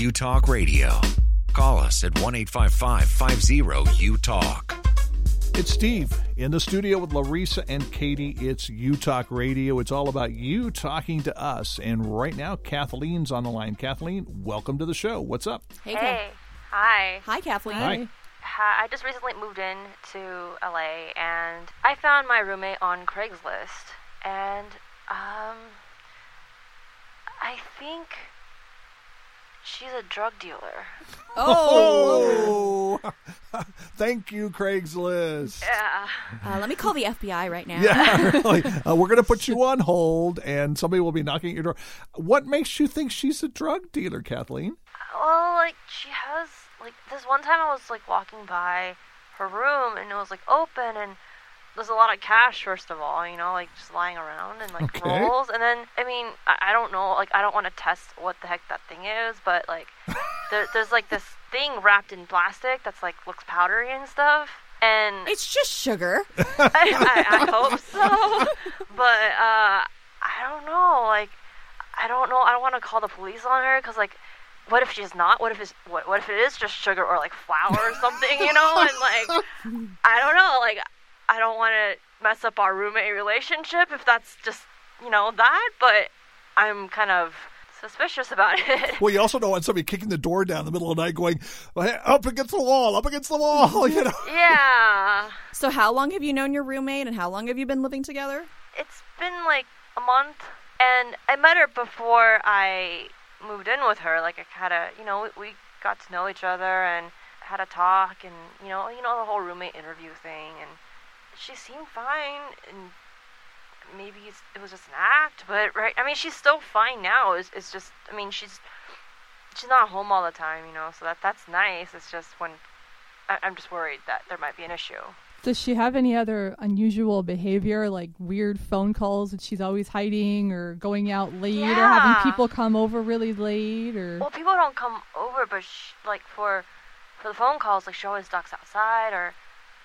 U Talk Radio. Call us at 1 855 50 U Talk. It's Steve in the studio with Larissa and Katie. It's U Talk Radio. It's all about you talking to us. And right now, Kathleen's on the line. Kathleen, welcome to the show. What's up? Hey, Hey, hi. hi, Kathleen. Hi. Hi. I just recently moved in to LA and I found my roommate on Craigslist and um I think she's a drug dealer. Oh, thank you, Craigslist. Yeah. Uh, let me call the FBI right now. Yeah, really. Uh, we're going to put you on hold, and somebody will be knocking at your door. What makes you think she's a drug dealer, Kathleen? Well, like she has like this one time I was like walking by her room and it was like open and there's a lot of cash first of all, you know, like just lying around and like Okay. rolls. And then I mean, I, I don't know, like I don't want to test what the heck that thing is, but like there, there's like this thing wrapped in plastic that's like looks powdery and stuff. And It's just sugar. I, I, I hope so, but uh, I don't know. Like, I don't know. I don't want to call the police on her because, like, what if she's not? What if it's what? What if it is just sugar or like flour or something? You know? And like, I don't know. Like, I don't want to mess up our roommate relationship if that's just you know that. But I'm kind of suspicious about it. Well, you also don't want somebody kicking the door down in the middle of the night, going up against the wall, up against the wall. You know. yeah. So, how long have you known your roommate, and how long have you been living together? It's been like a month, and I met her before I moved in with her. Like I had a, you know, we, we got to know each other and had a talk, and you know, you know the whole roommate interview thing, and she seemed fine, and maybe it's, it was just an act, but right, I mean, she's still fine now. It's, it's just, I mean, she's she's not home all the time, you know, so that that's nice. It's just when I, I'm just worried that there might be an issue. Does she have any other unusual behavior, like weird phone calls that she's always hiding, or going out late, or having people come over really late, or Well, people don't come over, but sh- like for for the phone calls, like she always ducks outside, or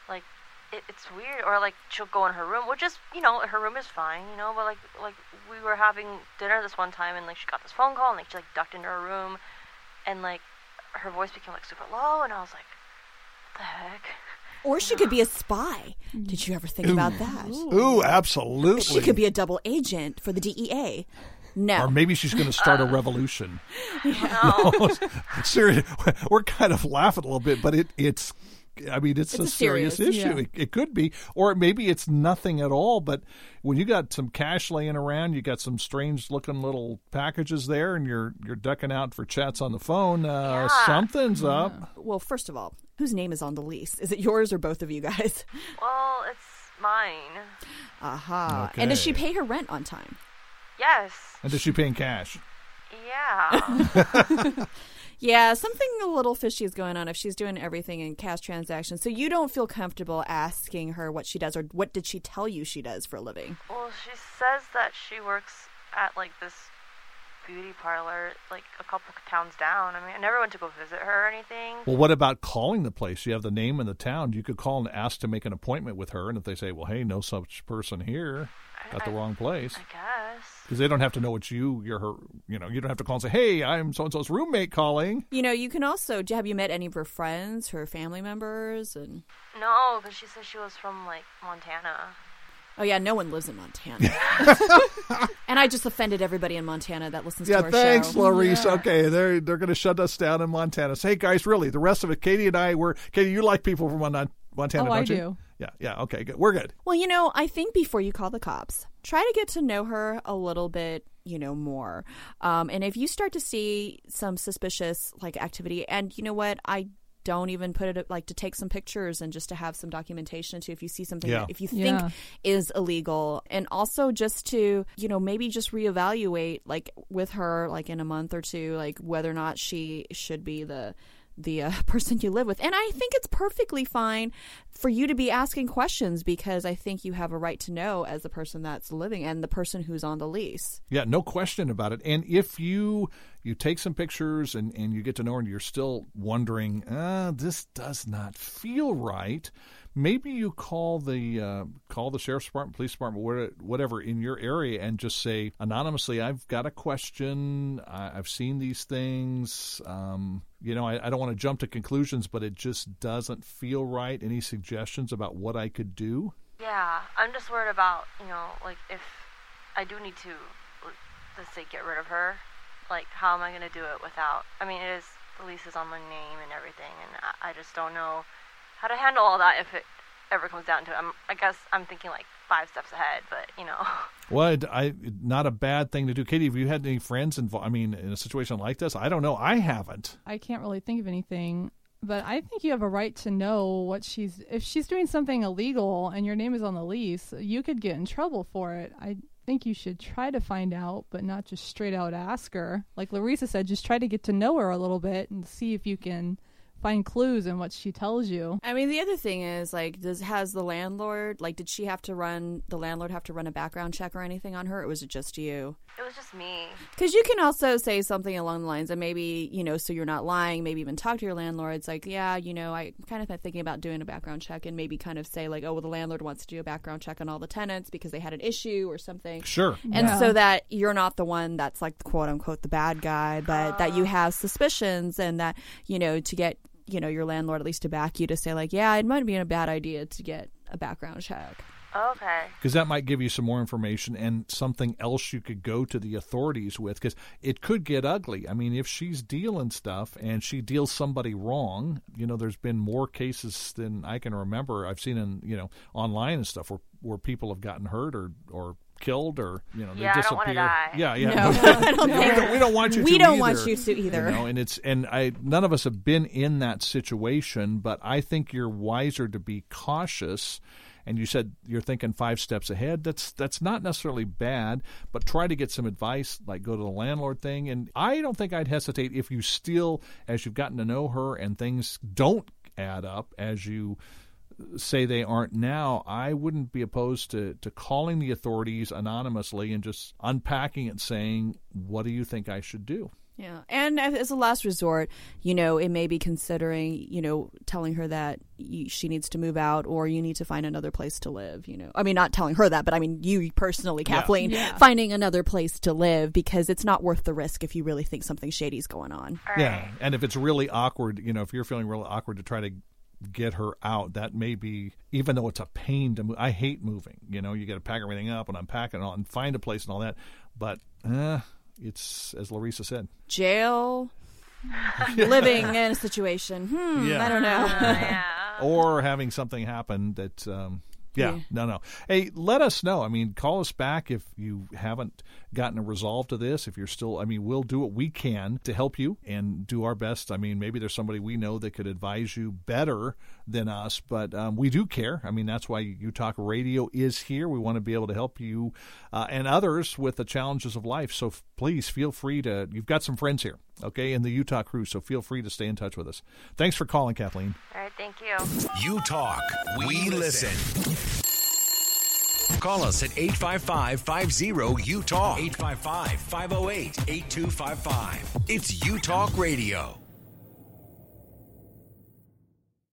like it, it's weird, or like she'll go in her room, which is you know her room is fine, you know, but like like we were having dinner this one time, and like she got this phone call, and like she like ducked into her room, and like her voice became like super low, and I was like, what the heck? Or she could be a spy. Did you ever think about that? Ooh, absolutely. She could be a double agent for the DEA. No. Or maybe she's going to start a revolution. No, Serious. We're kind of laughing a little bit, but it, it's. I mean, it's, It's a, a serious, serious, issue. yeah. It, it could be, or maybe it's nothing at all. But when you got some cash laying around, you got some strange-looking little packages there, and you're you're ducking out for chats on the phone. Uh, Yeah. Something's up. Well, first of all, whose name is on the lease? Is it yours or both of you guys? well, it's mine. Aha. And does she pay her rent on time? Yes. And does she pay in cash? Yeah. Yeah, something a little fishy is going on if she's doing everything in cash transactions. So you don't feel comfortable asking her what she does or what did she tell you she does for a living? Well, she says that she works at like this beauty parlor, like a couple towns down. I mean, I never went to go visit her or anything. Well, what about calling the place? You have the name and the town. You could call and ask to make an appointment with her, and if they say, "Well, hey, no such person here," got the wrong place. I guess. Because they don't have to know it's you. You're her. You know, you don't have to call and say, "Hey, I'm so and so's roommate calling." You know, you can also have you met any of her friends, her family members, and No, because she said she was from like Montana. oh yeah, no one lives in Montana. and I just offended everybody in Montana that listens to Yeah, our thanks, show. Larissa. Okay, they're they're going to shut us down in Montana. Say, hey, guys, really, the rest of it, Katie and I, we're Katie. You like people from Mon- Montana, Oh, I don't you? do. Yeah, yeah. Okay, good. We're good. Well, you know, I think before you call the cops, try to get to know her a little bit, you know, more. Um, and if you start to see some suspicious like activity, and you know what, I don't even put it like to take some pictures and just to have some documentation too if you see something Yeah. that if you think Yeah. is illegal and also just to you know maybe just reevaluate like with her like in a month or two like whether or not she should be the the uh, person you live with. And I think it's perfectly fine for you to be asking questions because I think you have a right to know as the person that's living and the person who's on the lease. Yeah, no question about it. And if you you take some pictures and, and you get to know her and you're still wondering, uh, this does not feel right, maybe you call the uh, call the sheriff's department, police department, whatever in your area, and just say anonymously, "I've got a question. I, I've seen these things. Um, you know, I, I don't want to jump to conclusions, but it just doesn't feel right. Any suggestions about what I could do?" Yeah, I'm just worried about, you know, like if I do need to, let's say, get rid of her, like how am I gonna do it without? I mean, it is the lease is on my name and everything, and I, I just don't know how to handle all that if it ever comes down to it. I'm, I guess I'm thinking like five steps ahead, but you know. Well, it- I not a bad thing to do. Katie, have you had any friends involved? I mean, in a situation like this, I don't know. I haven't. I can't really think of anything, but I think you have a right to know what she's. If she's doing something illegal and your name is on the lease, you could get in trouble for it. I think you should try to find out, but not just straight out ask her. Like Larissa said, just try to get to know her a little bit and see if you can find clues in what she tells you. I mean, the other thing is like, does has the landlord like did she have to run the landlord have to run a background check or anything on her, or was it just you? It was just me. Because you can also say something along the lines of maybe you know, so you're not lying. Maybe even talk to your landlord. It's like, yeah, you know, I kind of thinking about doing a background check, and maybe kind of say like, oh, well, the landlord wants to do a background check on all the tenants because they had an issue or something. Sure. And Yeah. so that you're not the one that's like quote unquote the bad guy, but that you ah. have suspicions and that, you know, to get, you know, your landlord at least to back you to say like, yeah, it might be a bad idea to get a background check. Okay. because that might give you some more information and something else you could go to the authorities with because it could get ugly i mean if she's dealing stuff and she deals somebody wrong you know there's been more cases than i can remember i've seen in you know online and stuff where where people have gotten hurt or or killed or you know they Yeah, I don't disappear die. yeah yeah No, I don't we, don't, we don't want you we to don't either, want you to either. you know, and it's and I none of us have been in that situation, but I think you're wiser to be cautious. And you said you're thinking five steps ahead. That's that's not necessarily bad, but try to get some advice, like go to the landlord thing. And I don't think I'd hesitate if you still, as you've gotten to know her and things don't add up as you say they aren't now, I wouldn't be opposed to, to calling the authorities anonymously and just unpacking it, saying, "What do you think I should do?" Yeah. And as a last resort, you know, it may be considering, you know, telling her that you, she needs to move out or you need to find another place to live, you know. I mean, not telling her that, but I mean, you personally, Kathleen, Yeah. finding another place to live because it's not worth the risk if you really think something shady's going on. All Yeah, and if it's really awkward, you know, if you're feeling really awkward to try to get her out, that may be even though it's a pain to move. I hate moving. You know, you got to pack everything up and unpack it and, all, and find a place and all that. But uh, it's as Larissa said. Jail, living in a situation. Hmm, Yeah. I don't know. Uh, yeah. or having something happen that um yeah, Yeah. no no. Hey let us know. I mean call us back if you haven't gotten a resolve to this if you're still i mean we'll do what we can to help you and do our best. I mean maybe there's somebody we know that could advise you better than us but um, we do care. I mean that's why U Talk Radio is here. We want to be able to help you uh, and others with the challenges of life. So f- please feel free to you've got some friends here okay in the U Talk crew so feel free to stay in touch with us. Thanks for calling kathleen. Thank you. You talk, we listen. Call us at 855 50 U Talk. 855 508 8255. It's U Talk Radio.